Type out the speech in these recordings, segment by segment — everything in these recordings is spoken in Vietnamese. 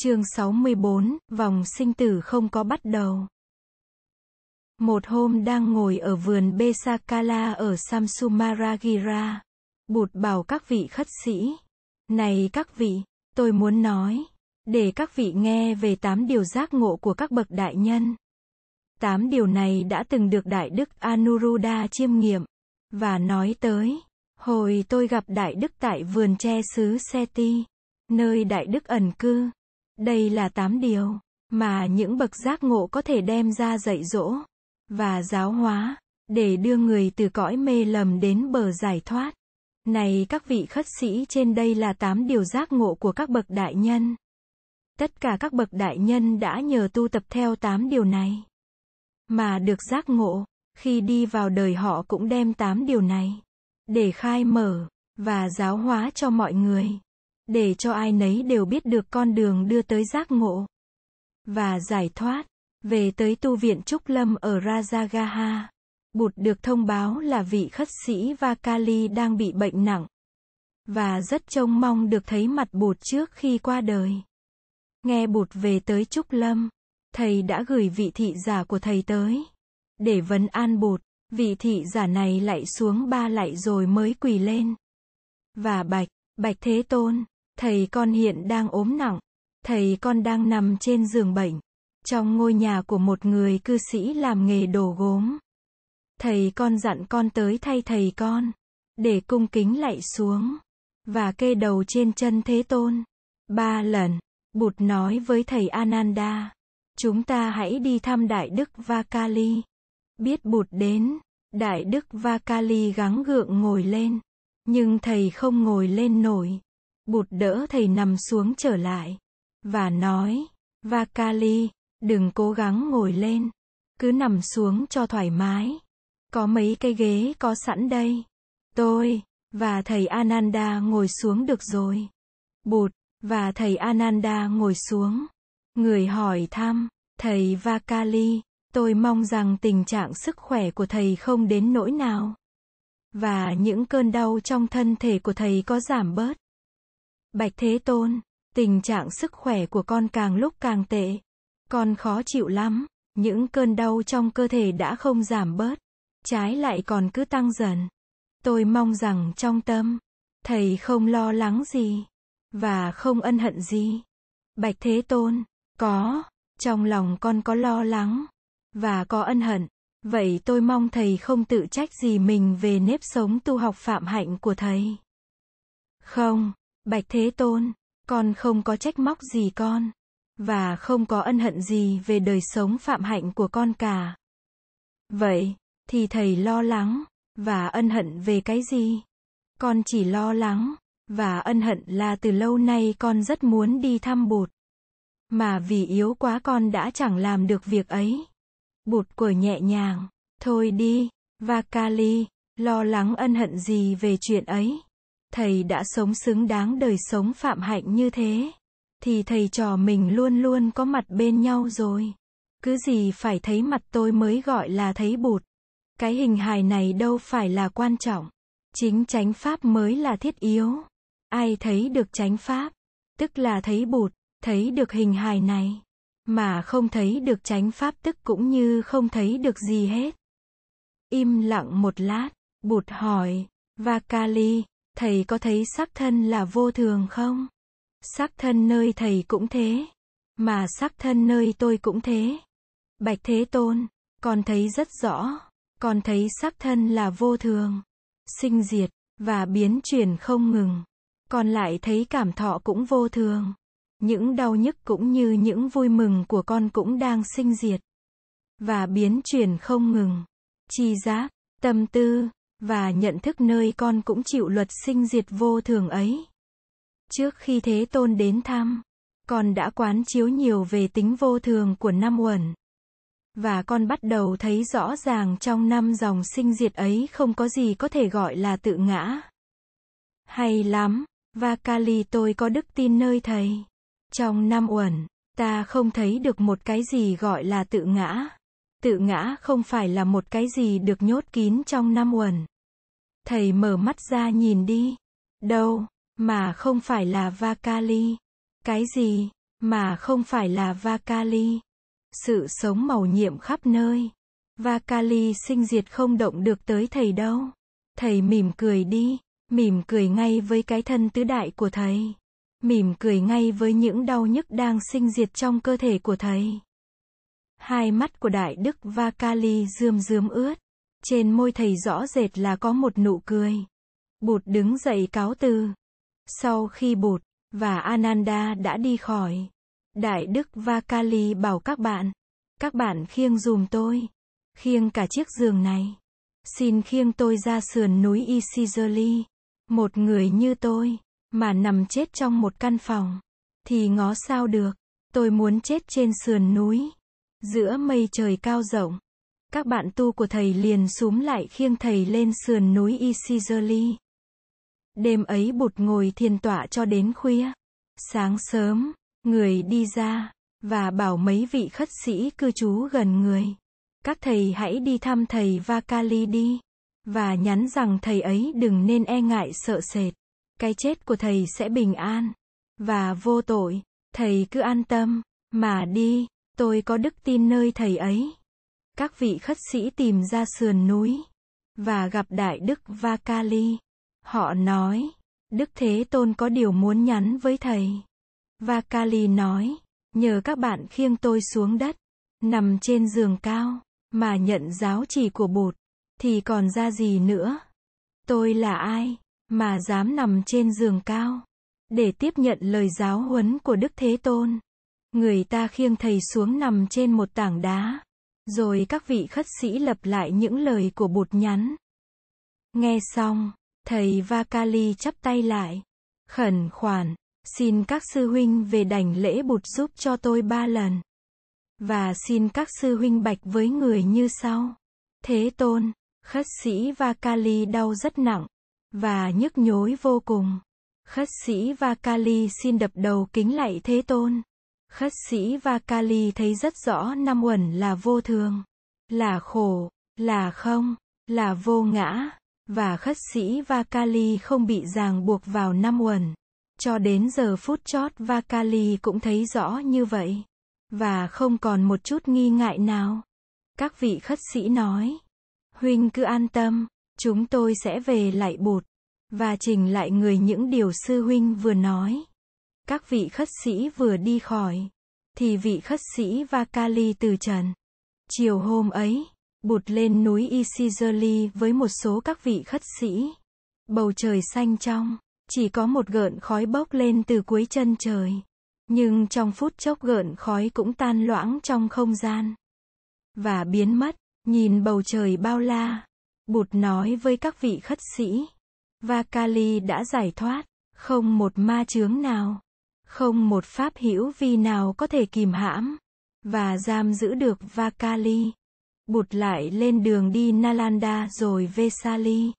Chương 64, vòng sinh tử không có bắt đầu. Một hôm đang ngồi ở vườn Besakala ở Samsumaragira, Bụt bảo các vị khất sĩ, này các vị, tôi muốn nói, để các vị nghe về tám điều giác ngộ của các bậc đại nhân. Tám điều này đã từng được Đại Đức Anuruddha chiêm nghiệm, và nói tới, hồi tôi gặp Đại Đức tại vườn tre xứ Seti, nơi Đại Đức ẩn cư. Đây là tám điều mà những bậc giác ngộ có thể đem ra dạy dỗ và giáo hóa để đưa người từ cõi mê lầm đến bờ giải thoát. Này các vị khất sĩ trên đây là tám điều giác ngộ của các bậc đại nhân. Tất cả các bậc đại nhân đã nhờ tu tập theo tám điều này mà được giác ngộ, khi đi vào đời họ cũng đem tám điều này để khai mở và giáo hóa cho mọi người để cho ai nấy đều biết được con đường đưa tới giác ngộ và giải thoát. Về tới tu viện Trúc Lâm ở Rajagaha, Bụt được thông báo là vị khất sĩ Vakali đang bị bệnh nặng và rất trông mong được thấy mặt Bụt trước khi qua đời. Nghe Bụt về tới Trúc Lâm, thầy đã gửi vị thị giả của thầy tới để vấn an Bụt. Vị thị giả này lại xuống ba lạy rồi mới quỳ lên và bạch, bạch thế tôn, Thầy con hiện đang ốm nặng. Thầy con đang nằm trên giường bệnh. Trong ngôi nhà của một người cư sĩ làm nghề đồ gốm. Thầy con dặn con tới thay thầy con. Để cung kính lạy xuống. Và kê đầu trên chân Thế Tôn. Ba lần. Bụt nói với thầy Ananda. Chúng ta hãy đi thăm Đại Đức Vakali. Biết Bụt đến. Đại Đức Vakali gắng gượng ngồi lên. Nhưng thầy không ngồi lên nổi. Bụt đỡ thầy nằm xuống trở lại. Và nói, Vakali, đừng cố gắng ngồi lên. Cứ nằm xuống cho thoải mái. Có mấy cái ghế có sẵn đây. Tôi, và thầy Ananda ngồi xuống được rồi. Bụt, và thầy Ananda ngồi xuống. Người hỏi thăm, thầy Vakali, tôi mong rằng tình trạng sức khỏe của thầy không đến nỗi nào. Và những cơn đau trong thân thể của thầy có giảm bớt. Bạch Thế Tôn, tình trạng sức khỏe của con càng lúc càng tệ. Con khó chịu lắm, những cơn đau trong cơ thể đã không giảm bớt, trái lại còn cứ tăng dần. Tôi mong rằng trong tâm, thầy không lo lắng gì, và không ân hận gì. Bạch Thế Tôn, có, trong lòng con có lo lắng, và có ân hận. Vậy tôi mong thầy không tự trách gì mình về nếp sống tu học phạm hạnh của thầy. Không, Bạch Thế Tôn, con không có trách móc gì con, và không có ân hận gì về đời sống phạm hạnh của con cả. Vậy, thì thầy lo lắng, và ân hận về cái gì? Con chỉ lo lắng, và ân hận là từ lâu nay con rất muốn đi thăm bụt. Mà vì yếu quá con đã chẳng làm được việc ấy. Bụt của nhẹ nhàng, thôi đi, và kali lo lắng ân hận gì về chuyện ấy thầy đã sống xứng đáng đời sống phạm hạnh như thế, thì thầy trò mình luôn luôn có mặt bên nhau rồi. Cứ gì phải thấy mặt tôi mới gọi là thấy bụt. Cái hình hài này đâu phải là quan trọng. Chính chánh pháp mới là thiết yếu. Ai thấy được chánh pháp, tức là thấy bụt, thấy được hình hài này. Mà không thấy được chánh pháp tức cũng như không thấy được gì hết. Im lặng một lát, bụt hỏi, Vakali, Thầy có thấy sắc thân là vô thường không? Sắc thân nơi thầy cũng thế. Mà sắc thân nơi tôi cũng thế. Bạch Thế Tôn, con thấy rất rõ. Con thấy sắc thân là vô thường. Sinh diệt, và biến chuyển không ngừng. Con lại thấy cảm thọ cũng vô thường. Những đau nhức cũng như những vui mừng của con cũng đang sinh diệt. Và biến chuyển không ngừng. Chi giác, tâm tư, và nhận thức nơi con cũng chịu luật sinh diệt vô thường ấy. Trước khi Thế Tôn đến thăm, con đã quán chiếu nhiều về tính vô thường của năm uẩn. Và con bắt đầu thấy rõ ràng trong năm dòng sinh diệt ấy không có gì có thể gọi là tự ngã. Hay lắm, và Kali tôi có đức tin nơi thầy. Trong năm uẩn, ta không thấy được một cái gì gọi là tự ngã. Tự ngã không phải là một cái gì được nhốt kín trong năm uẩn. Thầy mở mắt ra nhìn đi. Đâu, mà không phải là Vakali. Cái gì, mà không phải là Vakali. Sự sống màu nhiệm khắp nơi. Vakali sinh diệt không động được tới thầy đâu. Thầy mỉm cười đi, mỉm cười ngay với cái thân tứ đại của thầy. Mỉm cười ngay với những đau nhức đang sinh diệt trong cơ thể của thầy. Hai mắt của đại đức Vakali rươm rươm ướt. Trên môi thầy rõ rệt là có một nụ cười. Bụt đứng dậy cáo từ. Sau khi Bụt và Ananda đã đi khỏi, Đại Đức Vakali bảo các bạn, các bạn khiêng dùm tôi, khiêng cả chiếc giường này. Xin khiêng tôi ra sườn núi Isizoli. Một người như tôi, mà nằm chết trong một căn phòng, thì ngó sao được, tôi muốn chết trên sườn núi, giữa mây trời cao rộng. Các bạn tu của thầy liền súm lại khiêng thầy lên sườn núi Isizerli. Đêm ấy bụt ngồi thiền tọa cho đến khuya. Sáng sớm, người đi ra, và bảo mấy vị khất sĩ cư trú gần người. Các thầy hãy đi thăm thầy Vakali đi. Và nhắn rằng thầy ấy đừng nên e ngại sợ sệt. Cái chết của thầy sẽ bình an. Và vô tội. Thầy cứ an tâm. Mà đi, tôi có đức tin nơi thầy ấy. Các vị khất sĩ tìm ra sườn núi. Và gặp Đại Đức Vakali. Họ nói, Đức Thế Tôn có điều muốn nhắn với thầy. Vakali nói, nhờ các bạn khiêng tôi xuống đất, nằm trên giường cao, mà nhận giáo chỉ của bột, thì còn ra gì nữa? Tôi là ai, mà dám nằm trên giường cao, để tiếp nhận lời giáo huấn của Đức Thế Tôn? Người ta khiêng thầy xuống nằm trên một tảng đá, rồi các vị khất sĩ lập lại những lời của bụt nhắn. Nghe xong, Thầy Vakali chắp tay lại, khẩn khoản, xin các sư huynh về đảnh lễ bụt giúp cho tôi ba lần. Và xin các sư huynh bạch với người như sau. Thế tôn, khất sĩ Vakali đau rất nặng, và nhức nhối vô cùng. Khất sĩ Vakali xin đập đầu kính lạy Thế tôn. Khất sĩ Vakali thấy rất rõ năm uẩn là vô thường, là khổ, là không, là vô ngã, và khất sĩ Vakali không bị ràng buộc vào năm uẩn. Cho đến giờ phút chót Vakali cũng thấy rõ như vậy. Và không còn một chút nghi ngại nào. Các vị khất sĩ nói. Huynh cứ an tâm, chúng tôi sẽ về lại bụt. Và trình lại người những điều sư huynh vừa nói. Các vị khất sĩ vừa đi khỏi. Thì vị khất sĩ Vakali từ trần. Chiều hôm ấy, bụt lên núi Isizerli với một số các vị khất sĩ. Bầu trời xanh trong, chỉ có một gợn khói bốc lên từ cuối chân trời. Nhưng trong phút chốc gợn khói cũng tan loãng trong không gian. Và biến mất, nhìn bầu trời bao la. Bụt nói với các vị khất sĩ. Vakali đã giải thoát, không một ma chướng nào. Không một pháp hữu vi nào có thể kìm hãm. Và giam giữ được Vakali. Bụt lại lên đường đi Nalanda rồi Vesali.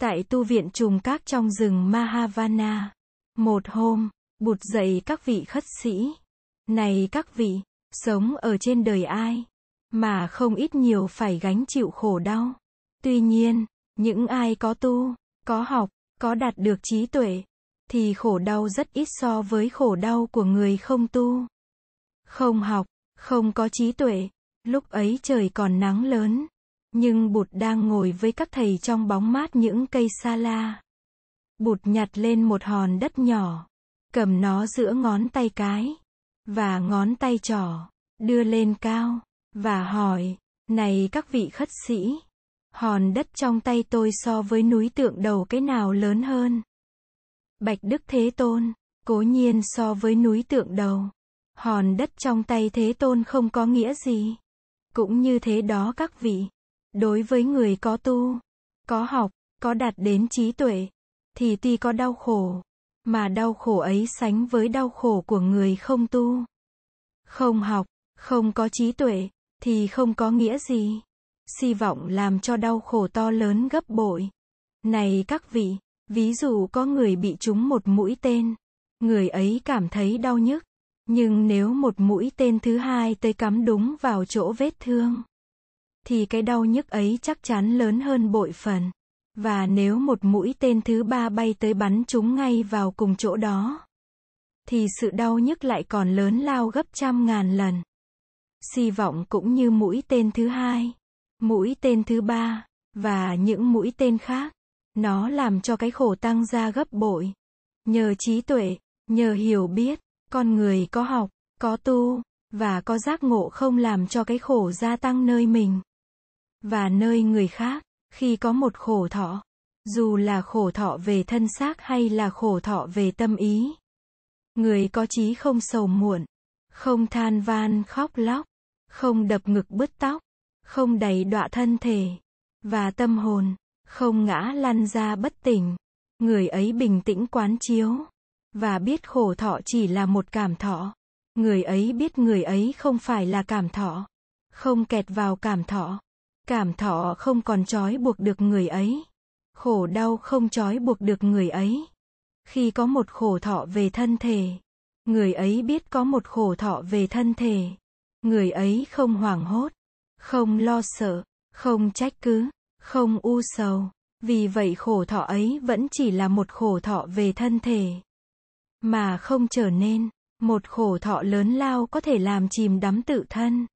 Tại tu viện trùng các trong rừng Mahavana. Một hôm, Bụt dạy các vị khất sĩ. Này các vị, sống ở trên đời ai, mà không ít nhiều phải gánh chịu khổ đau. Tuy nhiên, những ai có tu, có học, có đạt được trí tuệ, thì khổ đau rất ít so với khổ đau của người không tu. Không học, không có trí tuệ, Lúc ấy trời còn nắng lớn, nhưng Bụt đang ngồi với các thầy trong bóng mát những cây sa la. Bụt nhặt lên một hòn đất nhỏ, cầm nó giữa ngón tay cái và ngón tay trỏ, đưa lên cao và hỏi: "Này các vị khất sĩ, hòn đất trong tay tôi so với núi tượng đầu cái nào lớn hơn?" Bạch Đức Thế Tôn, cố nhiên so với núi tượng đầu. Hòn đất trong tay Thế Tôn không có nghĩa gì. Cũng như thế đó các vị. Đối với người có tu, có học, có đạt đến trí tuệ, thì tuy có đau khổ, mà đau khổ ấy sánh với đau khổ của người không tu. Không học, không có trí tuệ, thì không có nghĩa gì. Si vọng làm cho đau khổ to lớn gấp bội. Này các vị, ví dụ có người bị trúng một mũi tên, người ấy cảm thấy đau nhức, nhưng nếu một mũi tên thứ hai tới cắm đúng vào chỗ vết thương, thì cái đau nhức ấy chắc chắn lớn hơn bội phần. Và nếu một mũi tên thứ ba bay tới bắn chúng ngay vào cùng chỗ đó, thì sự đau nhức lại còn lớn lao gấp trăm ngàn lần. Si vọng cũng như mũi tên thứ hai, mũi tên thứ ba, và những mũi tên khác. Nó làm cho cái khổ tăng ra gấp bội. Nhờ trí tuệ, nhờ hiểu biết, con người có học, có tu, và có giác ngộ không làm cho cái khổ gia tăng nơi mình. Và nơi người khác, khi có một khổ thọ, dù là khổ thọ về thân xác hay là khổ thọ về tâm ý. Người có trí không sầu muộn, không than van khóc lóc, không đập ngực bứt tóc, không đầy đọa thân thể và tâm hồn, không ngã lăn ra bất tỉnh. Người ấy bình tĩnh quán chiếu và biết khổ thọ chỉ là một cảm thọ. Người ấy biết người ấy không phải là cảm thọ, không kẹt vào cảm thọ. Cảm thọ không còn trói buộc được người ấy. Khổ đau không trói buộc được người ấy. Khi có một khổ thọ về thân thể, người ấy biết có một khổ thọ về thân thể. Người ấy không hoảng hốt, không lo sợ, không trách cứ, không u sầu. Vì vậy khổ thọ ấy vẫn chỉ là một khổ thọ về thân thể. Mà không trở nên, một khổ thọ lớn lao có thể làm chìm đắm tự thân.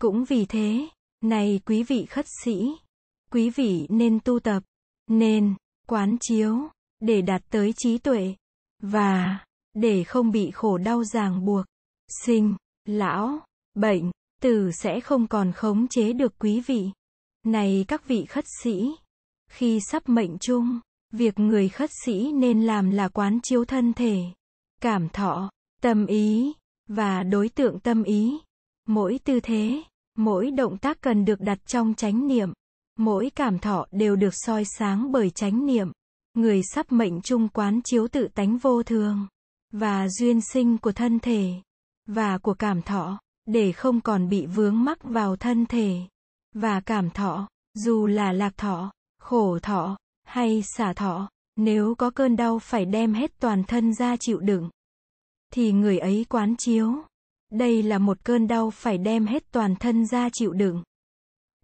Cũng vì thế, này quý vị khất sĩ, quý vị nên tu tập, nên quán chiếu, để đạt tới trí tuệ, và để không bị khổ đau ràng buộc, sinh, lão, bệnh, tử sẽ không còn khống chế được quý vị. Này các vị khất sĩ, khi sắp mệnh chung, việc người khất sĩ nên làm là quán chiếu thân thể, cảm thọ, tâm ý, và đối tượng tâm ý. Mỗi tư thế, mỗi động tác cần được đặt trong chánh niệm. Mỗi cảm thọ đều được soi sáng bởi chánh niệm. Người sắp mệnh chung quán chiếu tự tánh vô thường, và duyên sinh của thân thể, và của cảm thọ, để không còn bị vướng mắc vào thân thể, và cảm thọ, dù là lạc thọ, khổ thọ, hay xả thọ, nếu có cơn đau phải đem hết toàn thân ra chịu đựng, thì người ấy quán chiếu. Đây là một cơn đau phải đem hết toàn thân ra chịu đựng.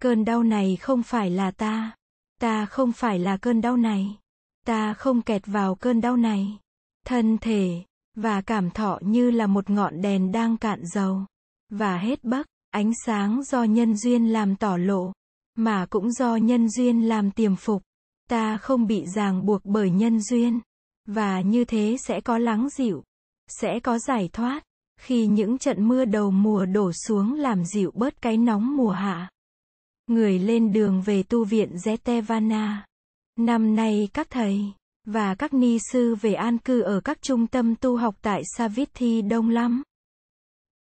Cơn đau này không phải là ta. Ta không phải là cơn đau này. Ta không kẹt vào cơn đau này. Thân thể, và cảm thọ như là một ngọn đèn đang cạn dầu. Và hết bắc, ánh sáng do nhân duyên làm tỏ lộ, mà cũng do nhân duyên làm tiềm phục. Ta không bị ràng buộc bởi nhân duyên. Và như thế sẽ có lắng dịu, sẽ có giải thoát. Khi những trận mưa đầu mùa đổ xuống làm dịu bớt cái nóng mùa hạ. Người lên đường về tu viện Zetevana. Năm nay các thầy và các ni sư về an cư ở các trung tâm tu học tại Savithi đông lắm.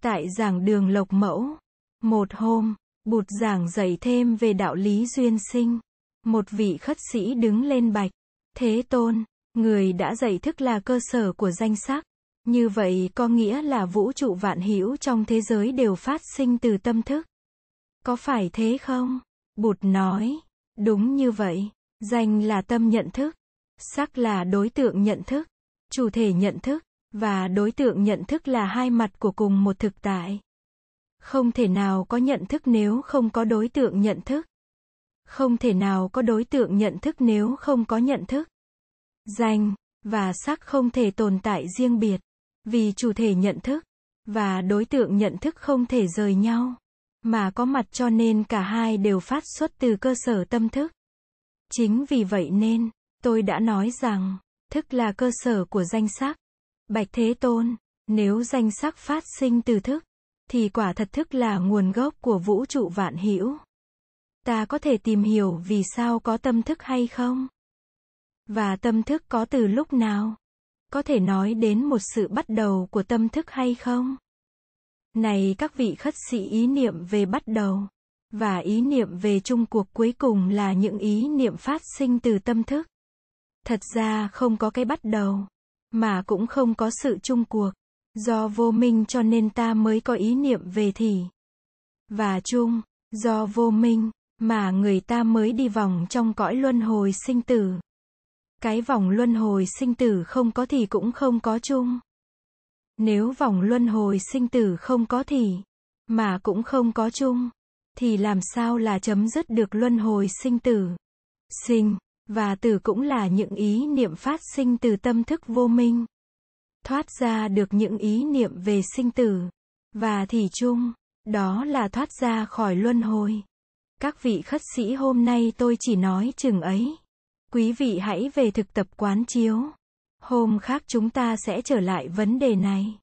Tại giảng đường Lộc Mẫu, một hôm, Bụt giảng dạy thêm về đạo lý duyên sinh. Một vị khất sĩ đứng lên bạch. Thế tôn, người đã dạy thức là cơ sở của danh sắc. Như vậy có nghĩa là vũ trụ vạn hữu trong thế giới đều phát sinh từ tâm thức. Có phải thế không? Bụt nói, đúng như vậy, danh là tâm nhận thức, sắc là đối tượng nhận thức, chủ thể nhận thức, và đối tượng nhận thức là hai mặt của cùng một thực tại. Không thể nào có nhận thức nếu không có đối tượng nhận thức. Không thể nào có đối tượng nhận thức nếu không có nhận thức. Danh và sắc không thể tồn tại riêng biệt. Vì chủ thể nhận thức và đối tượng nhận thức không thể rời nhau, mà có mặt cho nên cả hai đều phát xuất từ cơ sở tâm thức. Chính vì vậy nên, tôi đã nói rằng, thức là cơ sở của danh sắc. Bạch Thế Tôn, nếu danh sắc phát sinh từ thức, thì quả thật thức là nguồn gốc của vũ trụ vạn hữu. Ta có thể tìm hiểu vì sao có tâm thức hay không? Và tâm thức có từ lúc nào? có thể nói đến một sự bắt đầu của tâm thức hay không? Này các vị khất sĩ ý niệm về bắt đầu và ý niệm về chung cuộc cuối cùng là những ý niệm phát sinh từ tâm thức. Thật ra không có cái bắt đầu, mà cũng không có sự chung cuộc. Do vô minh cho nên ta mới có ý niệm về thì. Và chung, do vô minh, mà người ta mới đi vòng trong cõi luân hồi sinh tử. Cái vòng luân hồi sinh tử không có thì cũng không có chung. Nếu vòng luân hồi sinh tử không có thì, mà cũng không có chung, thì làm sao là chấm dứt được luân hồi sinh tử? Sinh, và tử cũng là những ý niệm phát sinh từ tâm thức vô minh thoát ra được những ý niệm về sinh tử, và thì chung, đó là thoát ra khỏi luân hồi. Các vị khất sĩ hôm nay tôi chỉ nói chừng ấy. Quý vị hãy về thực tập quán chiếu. Hôm khác chúng ta sẽ trở lại vấn đề này.